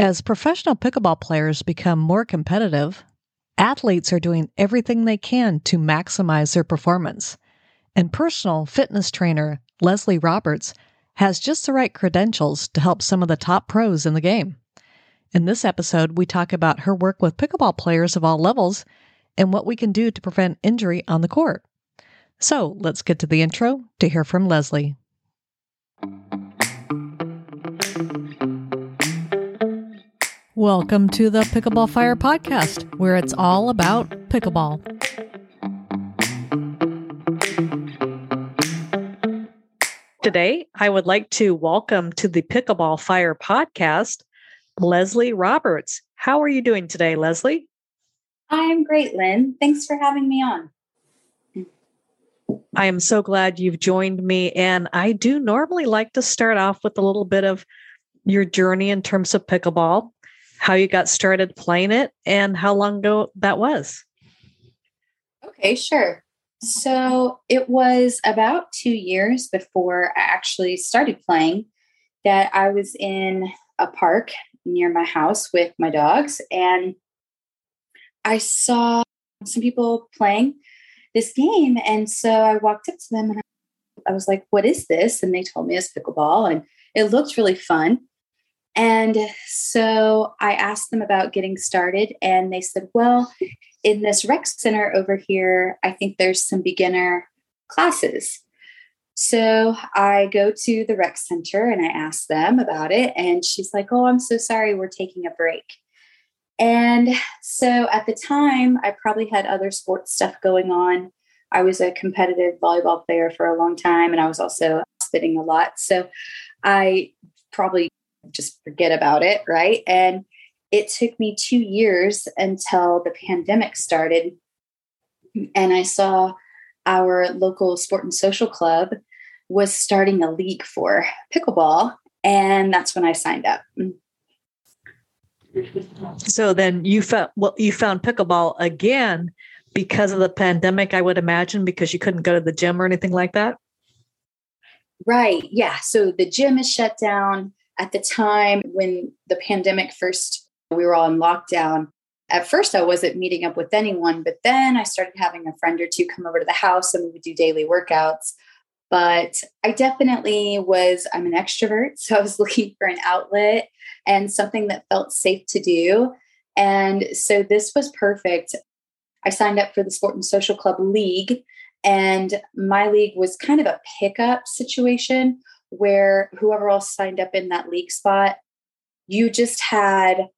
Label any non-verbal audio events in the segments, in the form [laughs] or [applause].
As professional pickleball players become more competitive, athletes are doing everything they can to maximize their performance. And personal fitness trainer Leslie Roberts has just the right credentials to help some of the top pros in the game. In this episode, we talk about her work with pickleball players of all levels and what we can do to prevent injury on the court. So let's get to the intro to hear from Leslie. Welcome to the Pickleball Fire podcast, where it's all about pickleball. Today, I would like to welcome to the Pickleball Fire podcast Leslie Roberts. How are you doing today, Leslie? I'm great, Lynn. Thanks for having me on. I am so glad you've joined me. And I do normally like to start off with a little bit of your journey in terms of pickleball how you got started playing it, and how long ago that was. Okay, sure. So it was about two years before I actually started playing that I was in a park near my house with my dogs, and I saw some people playing this game. And so I walked up to them and I was like, What is this? And they told me it's pickleball, and it looked really fun. And so I asked them about getting started, and they said, Well, in this rec center over here, I think there's some beginner classes. So I go to the rec center and I ask them about it. And she's like, Oh, I'm so sorry, we're taking a break. And so at the time, I probably had other sports stuff going on. I was a competitive volleyball player for a long time, and I was also spitting a lot. So I probably just forget about it, right? And it took me two years until the pandemic started. And I saw our local sport and social club was starting a league for pickleball. And that's when I signed up. So then you found well, you found pickleball again because of the pandemic, I would imagine, because you couldn't go to the gym or anything like that. Right. Yeah. So the gym is shut down at the time when the pandemic first, we were all in lockdown. At first, I wasn't meeting up with anyone, but then I started having a friend or two come over to the house and we would do daily workouts. But I definitely was, I'm an extrovert. [laughs] So I was looking for an outlet and something that felt safe to do. And so this was perfect. I signed up for the Sport and Social Club League, and my league was kind of a pickup situation where whoever else signed up in that league spot, you just had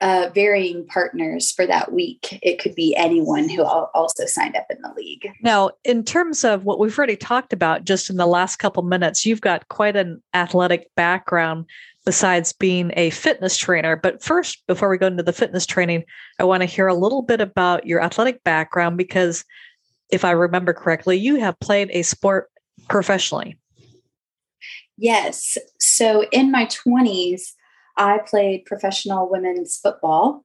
uh, varying partners for that week. It could be anyone who also signed up in the league. Now, in terms of what we've already talked about just in the last couple minutes, you've got quite an athletic background besides being a fitness trainer. But first, before we go into the fitness training, I want to hear a little bit about your athletic background because if I remember correctly, you have played a sport professionally. Yes. So in my 20s, I played professional women's football.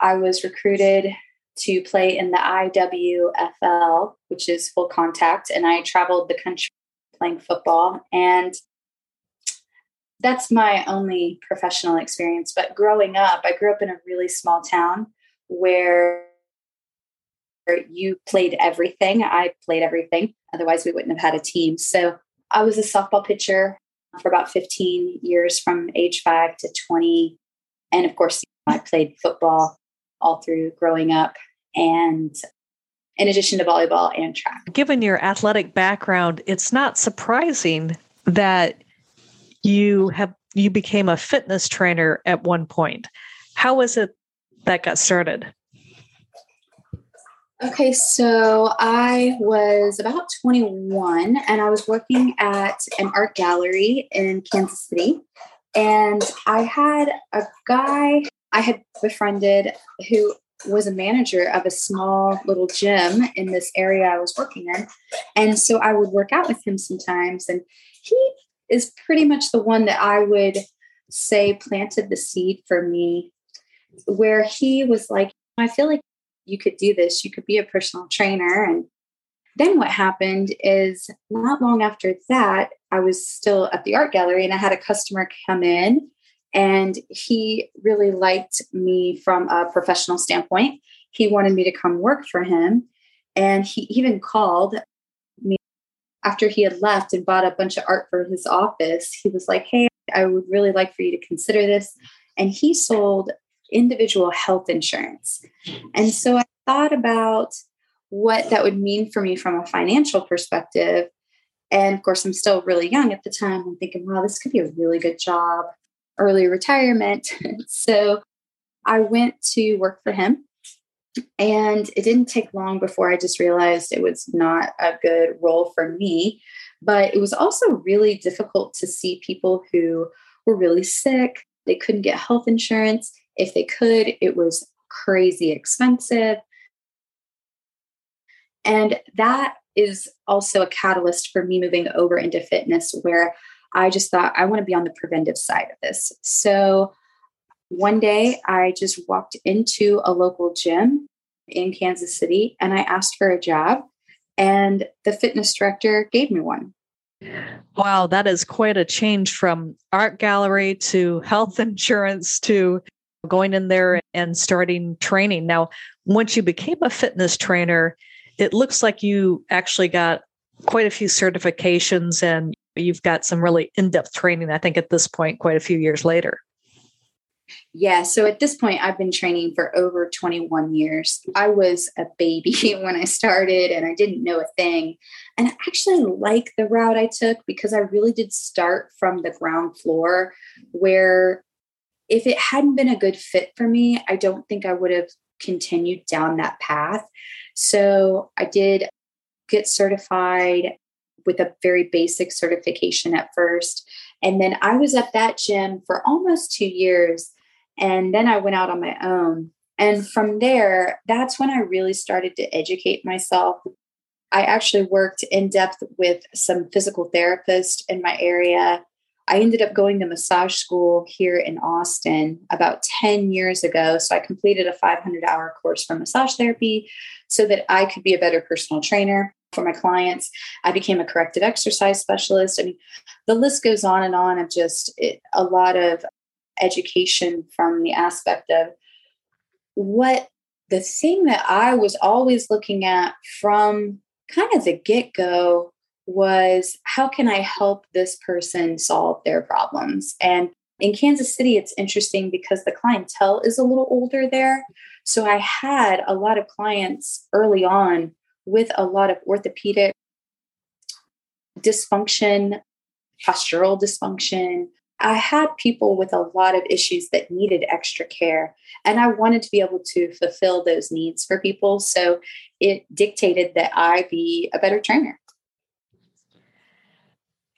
I was recruited to play in the IWFL, which is full contact, and I traveled the country playing football. And that's my only professional experience. But growing up, I grew up in a really small town where you played everything. I played everything. Otherwise, we wouldn't have had a team. So I was a softball pitcher for about 15 years from age five to 20. And of course, I played football all through growing up and in addition to volleyball and track. Given your athletic background, it's not surprising that you have you became a fitness trainer at one point. How was it that got started? Okay, so I was about 21 and I was working at an art gallery in Kansas City. And I had a guy I had befriended who was a manager of a small little gym in this area I was working in. And so I would work out with him sometimes. And he is pretty much the one that I would say planted the seed for me, where he was like, I feel like you could do this, you could be a personal trainer. And then what happened is not long after that, I was still at the art gallery and I had a customer come in And he really liked me from a professional standpoint. He wanted me to come work for him. And he even called me after he had left and bought a bunch of art for his office. He was like, Hey, I would really like for you to consider this. And he sold individual health insurance. And so I thought about what that would mean for me from a financial perspective. And of course, I'm still really young at the time. I'm thinking, wow, this could be a really good job, early retirement. [laughs] so I went to work for him. And it didn't take long before I just realized it was not a good role for me. But it was also really difficult to see people who were really sick. They couldn't get health insurance. If they could, it was crazy expensive. And that is also a catalyst for me moving over into fitness, where I just thought I want to be on the preventive side of this. So one day I just walked into a local gym in Kansas City and I asked for a job, and the fitness director gave me one. Wow, that is quite a change from art gallery to health [laughs] insurance to going in there and starting training. Now, once you became a fitness trainer, it looks like you actually got quite a few certifications and you've got some really in depth training, I think, at this point, quite a few years later. Yeah, so at this point, I've been training for over 21 years. I was a baby [laughs] when I started and I didn't know a thing. And I actually like the route I took because I really did start from the ground floor where if it hadn't been a good fit for me, I don't think I would have continued down that path. So I did get certified with a very basic certification at first. And then I was at that gym for almost two years. And then I went out on my own. And from there, that's when I really started to educate myself. I actually worked in depth with some physical therapists in my area I ended up going to massage school here in Austin about 10 years ago. So I completed a 500 hour course for massage therapy so that I could be a better personal trainer for my clients. I became a corrective exercise specialist. I mean, the list goes on and on of just it, a lot of education from the aspect of what the thing that I was always looking at from kind of the get go was how can I help this person solve their problems? And in Kansas City, it's interesting because the clientele is a little older there. So I had a lot of clients early on with a lot of orthopedic dysfunction, postural dysfunction. I had people with a lot of issues that needed extra care, and I wanted to be able to fulfill those needs for people. So it dictated that I be a better trainer.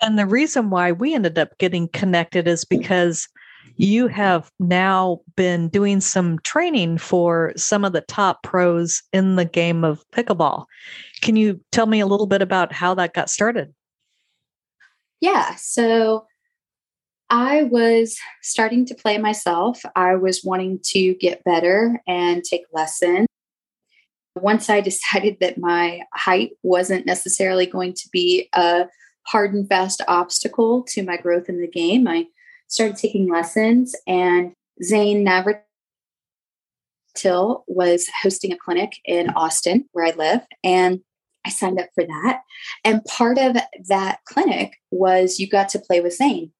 And the reason why we ended up getting connected is because you have now been doing some training for some of the top pros in the game of pickleball. Can you tell me a little bit about how that got started? Yeah. So I was starting to play myself. I was wanting to get better and take lessons. Once I [laughs] decided that my height wasn't necessarily going to be a hard and fast obstacle to my growth in the game. I started taking lessons, and Zane Navratil was hosting a clinic in Austin, where I live, and I signed up for that. And part of that clinic was you got to play with Zane.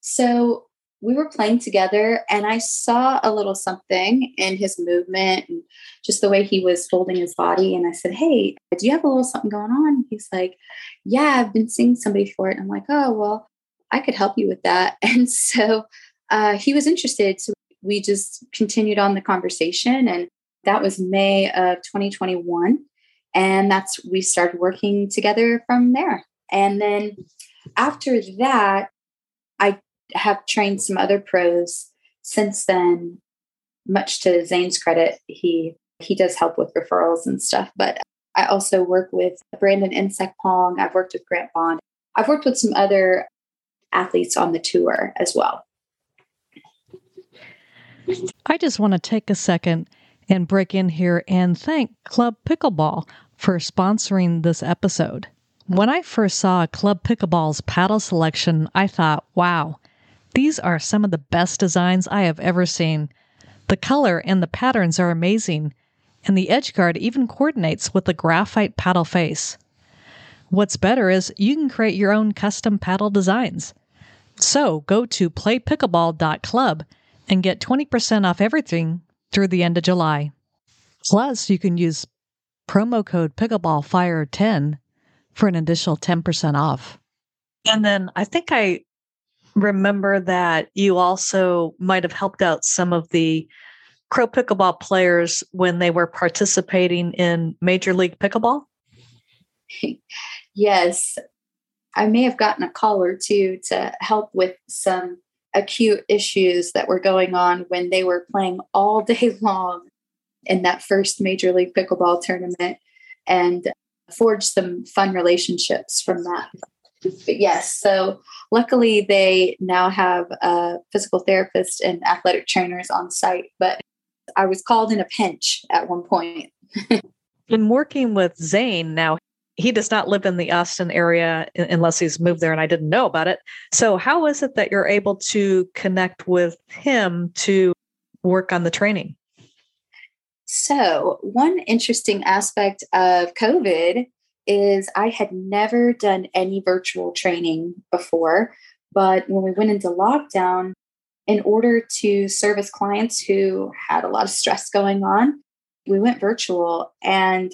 So we were playing together and I saw a little something in his movement and just the way he was folding his body. And I said, Hey, do you have a little something going on? He's like, Yeah, I've been seeing somebody for it. I'm like, Oh, well, I could help you with that. [laughs] And so uh, he was interested. So we just continued on the conversation. And that was May of 2021. And that's, we started working together from there. And then after that, have trained some other pros since then. Much to Zane's credit, he he does help with referrals and stuff. But I also work with Brandon Insect Pong. I've worked with Grant Bond. I've worked with some other athletes on the tour as well. I just want to take a second and break in here and thank Club Pickleball for sponsoring this episode. When I first saw Club Pickleball's paddle selection, I thought, wow, These are some of the best designs I have ever seen. The color and the patterns are amazing, and the edge guard even coordinates with the graphite paddle face. What's better is you can create your own custom paddle designs. So go to playpickleball.club and get 20% off everything through the end of July. Plus, you can use promo code pickleballfire10 for an additional 10% off. And then I think I remember that you also might have helped out some of the pro pickleball players when they were participating in Major League Pickleball. [laughs] yes, I may have gotten a call or two to help with some acute issues that were going on when they were playing all [laughs] day long in that first Major League Pickleball tournament and forged some fun relationships from that. Yes, so luckily they now have a physical therapist and athletic trainers on site, but I was called in a pinch at one point. [laughs] in working with Zane now, he does not live in the Austin area unless he's moved there and I didn't know about it. So, how is it that you're able to connect with him to work on the training? So, one interesting aspect of COVID is I had never done any virtual training before. But when we went into lockdown, in order to service clients who had a lot of stress going on, we went virtual. And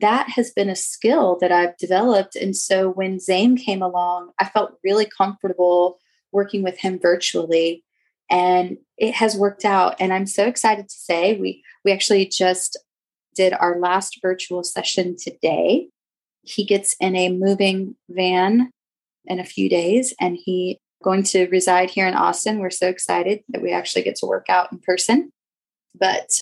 that has been a skill that I've developed. And so when Zane came along, I felt really comfortable working with him virtually. And it has worked out. And I'm so excited to say we we actually just did our last virtual session today. He gets in a moving van in a few days and he going to reside here in Austin. We're so excited that we actually get to work out in person. But,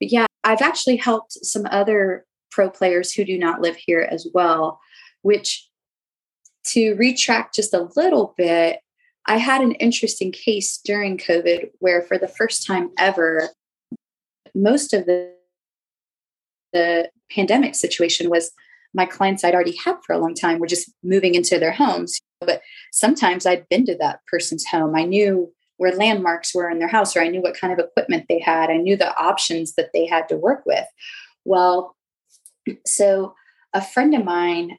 but yeah, I've actually helped some other pro players who do not live here as well, which to retract just a little bit, I had an interesting case during COVID where, for the first time ever, most of the, the pandemic situation was my clients I'd already had for a long time were just moving into their homes. But sometimes I'd been to that person's home. I knew where landmarks were in their house, or I knew what kind of equipment they had. I knew the options that they had to work with. Well, so a friend of mine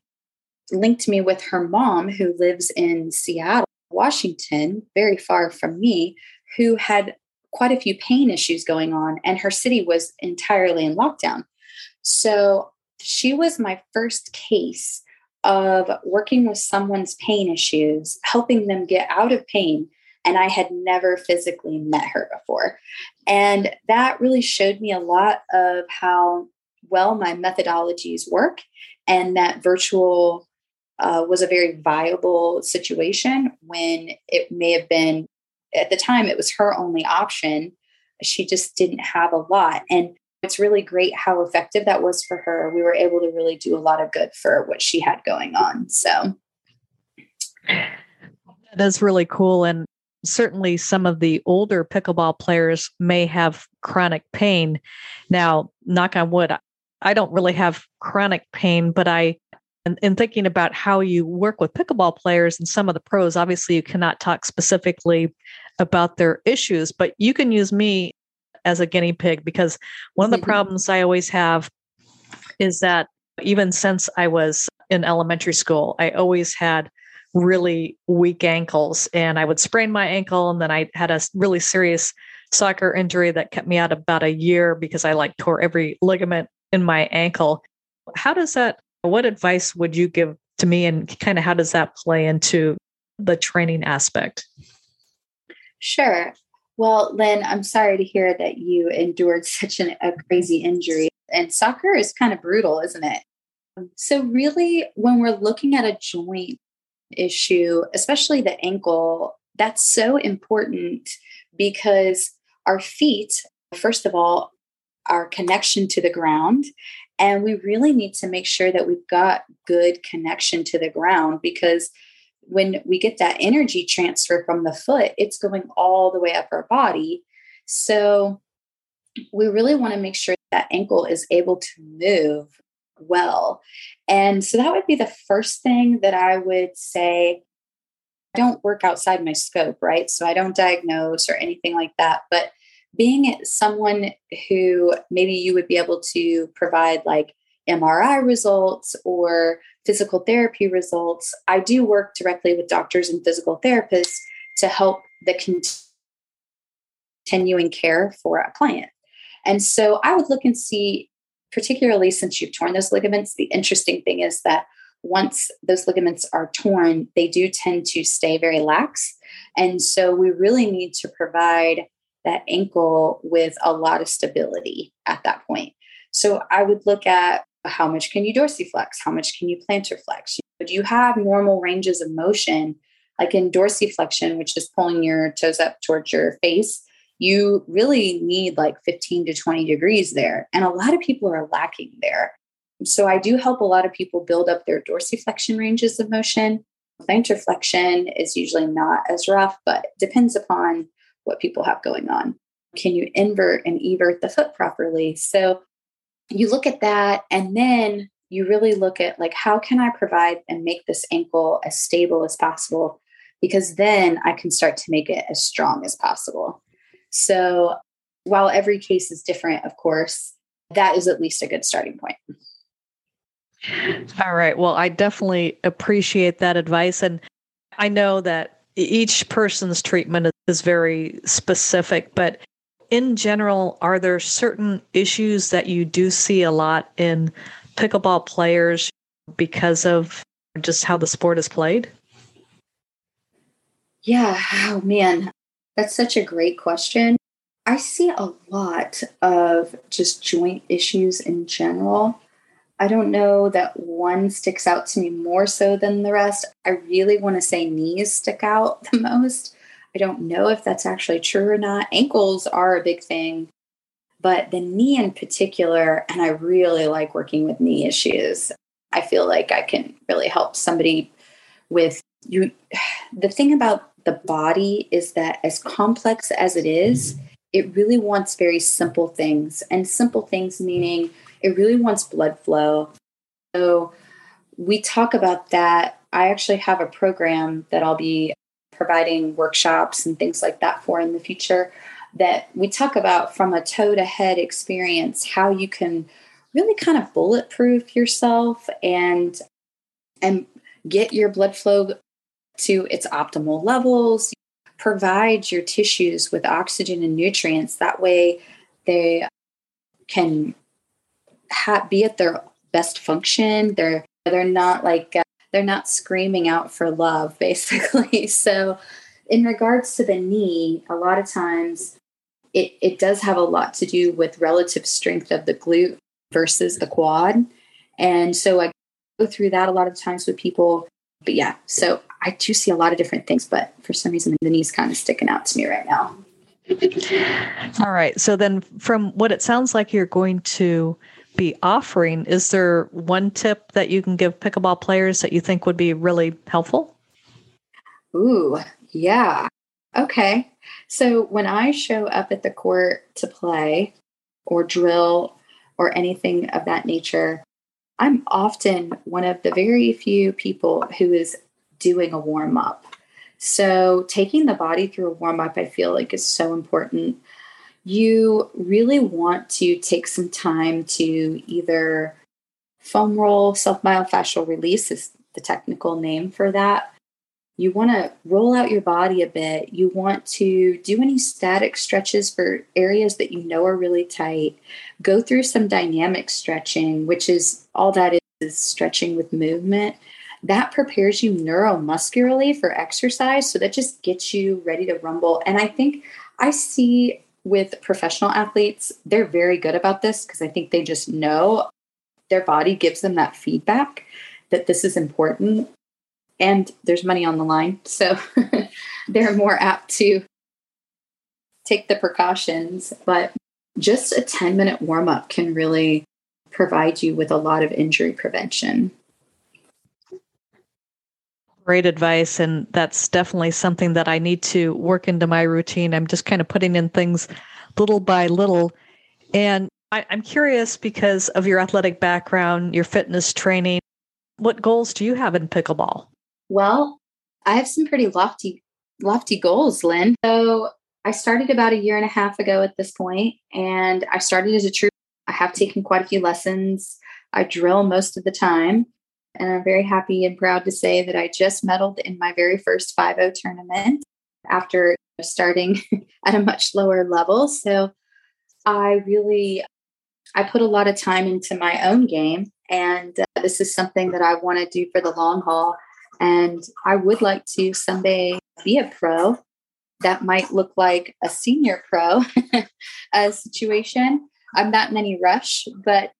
linked me with her mom, who lives in Seattle, Washington, very far from me, who had quite a few pain issues going on, and her city was entirely in lockdown. So she was my first case of working with someone's pain issues, helping them get out of pain. And I had never physically met her before. And that really showed me a lot of how well my methodologies work and that virtual uh, was a very viable situation when it may have been at the time it was her only option she just didn't have a lot and it's really great how effective that was for her. We were able to really do a lot of good for what she had going on. So that's really cool. And certainly some of the older pickleball players may have chronic pain. Now, knock on wood, I don't really have chronic pain, but I in thinking about how you work with pickleball players and some of the pros, obviously you cannot talk specifically about their issues, but you can use me as a guinea pig because one of the mm-hmm. problems I always have is that even since I was in elementary school, I always had really weak ankles and I would sprain my ankle and then I had a really serious soccer injury that kept me out about a year because I like tore every ligament in my ankle. How does that what advice would you give to me and kind of how does that play into the training aspect? Sure. Well, Lynn, I'm sorry to hear that you endured [laughs] such an, a crazy injury. And soccer is kind of brutal, isn't it? So, really, when we're looking at a joint issue, especially the ankle, that's so important because our feet, first of all, our connection to the ground. And we really need to make sure that we've got good connection to the ground because when we get that energy transfer from the foot, it's going all the way up our body. So we really want to make sure that ankle is able to move well. And so that would be the first thing that I would say I don't work outside my scope, right? So I don't diagnose or anything like that. But being someone who maybe you would be able to provide like MRI results or physical therapy results, I do work directly with doctors and physical therapists to help the continuing care for a client. And so I would look and see, particularly since you've torn those ligaments, the interesting thing is that once those ligaments are torn, they do tend to stay very lax. And so we really need to provide that ankle with a lot of stability at that point. So I would look at how much can you dorsiflex? How much can you plantar flex? Do you have normal ranges of motion? Like in dorsiflexion, which is pulling your toes up towards your face, you really need like 15 to 20 degrees there. And a lot of people are lacking there. So I do help a lot of people build up their dorsiflexion ranges of motion. Plantar flexion is usually not as rough, but depends upon what people have going on. Can you invert and evert the foot properly? So you look at that and then you really look at like how can I provide and make this ankle as stable as possible because then I can start to make it as strong as possible. So while every case is different, of course, that is at least a good starting point. All right. Well, I definitely appreciate that advice. And I know that each person's treatment is very specific, but in general, are there certain issues that you do see a lot in pickleball players because of just how the sport is played? Yeah. Oh, man. That's such a great question. I see a lot of just joint issues in general. I don't know that one sticks out to me more so than the rest. I really want to say knees stick out [laughs] the most. I don't know if that's actually true or not. Ankles are a big thing, but the knee in particular, and I really like working with knee issues. I feel like I can really help somebody with you. [sighs] The thing about the body is that as complex as it is, it really wants very simple things. And simple things meaning it really wants blood flow. So we talk about that. I actually have a program that I'll be providing workshops and things like that for in the future that we talk about from a toe to head experience how you can really kind of bulletproof yourself and and get your blood flow to its optimal levels provide your tissues with oxygen and nutrients that way they can ha- be at their best function. They're they're not like uh, they're not screaming out for love, [laughs] basically. so, in regards to the knee, a lot of times it it does have a lot to do with relative strength of the glute versus the quad, and so I go through that a lot of times with people. But yeah, so I do see a lot of different things, but for some reason the knee's kind of sticking out to me right now. All right. So then, from what it sounds like, you're going to be offering, is there one tip that you can give pickleball players that you think would be really helpful? Ooh, yeah. Okay. So when I show up at the court to play or drill or anything of that nature, I'm often one of the very few people who is doing a warm up. So taking the body through a warm up, I feel like is so important you really want to take some time to either foam roll, self myofascial release is the technical name for that. You want to roll out your body a bit. You want to do any static stretches for areas that you know are really tight. Go through some dynamic stretching, which is all that is, is stretching with movement. That prepares you neuromuscularly for exercise. So that just gets you ready to rumble. And I think I see with professional athletes, they're very good about this because I think they just know their body gives them that feedback that this is important and there's money on the line. So [laughs] they're more apt to take the precautions. But just a 10 minute warm up can really provide you with a lot of injury prevention great advice. And that's definitely something that I need to work into my routine. I'm just kind of putting in things little by little. And I, am curious because of your athletic background, your fitness training, what goals do you have in pickleball? Well, I have some pretty lofty, lofty goals, Lynn. So I started about a year and a half ago at this point, and I started as a true. I have taken quite a few lessons. I drill most of the time, and I'm very happy and proud to say that I just medaled in my very first 5 0 tournament after starting [laughs] at a much lower level. So I really I put a lot of time into my own game and uh, this is something that I want to do for the long haul and I would like to someday be a pro that might look like a senior pro a [laughs] situation. I'm not in any rush, but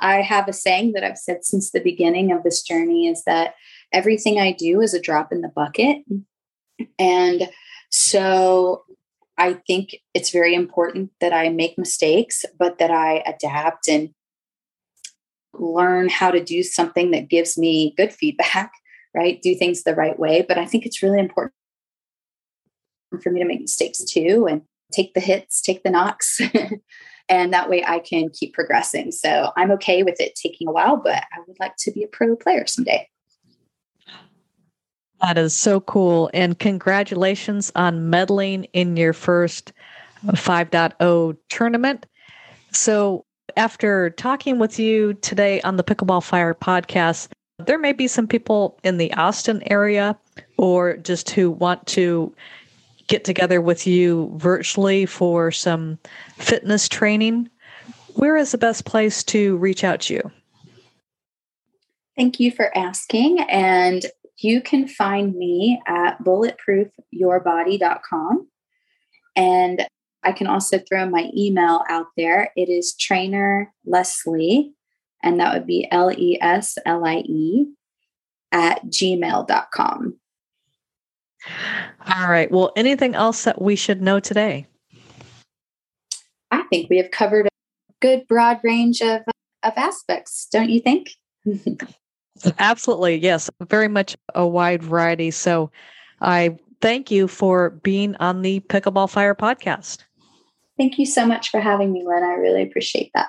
I have a saying that I've said since the beginning of this journey is that everything I do is a drop in the bucket. And so I think it's very important that I make mistakes, but that I adapt and learn how to do something that gives me good feedback, [laughs] right? Do things the right way. But I think it's really important for me to make mistakes too and take the hits, take the knocks. [laughs] and that way I can keep progressing. So I'm okay with it taking a while, but I would like to be a pro player someday. That is so cool. And congratulations on medaling in your first 5.0 tournament. So, after talking with you today on the Pickleball Fire podcast, there may be some people in the Austin area or just who want to get together with you virtually for some fitness training. Where is the best place to reach out to you? Thank you for asking. And you can find me at bulletproofyourbody.com. And I can also throw my email out there. It is trainer Leslie, and that would be L E S L I E at gmail.com. All right. Well, anything else that we should know today? I think we have covered a good broad range of, of aspects, don't you think? [laughs] Absolutely. Yes. Very much a wide variety. So I thank you for being on the Pickleball Fire podcast. Thank you so much for having me, Lynn. I really appreciate that.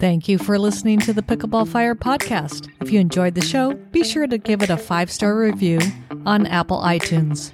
Thank you for listening to the Pickleball Fire podcast. If you enjoyed the show, be sure to give it a five star review on Apple iTunes.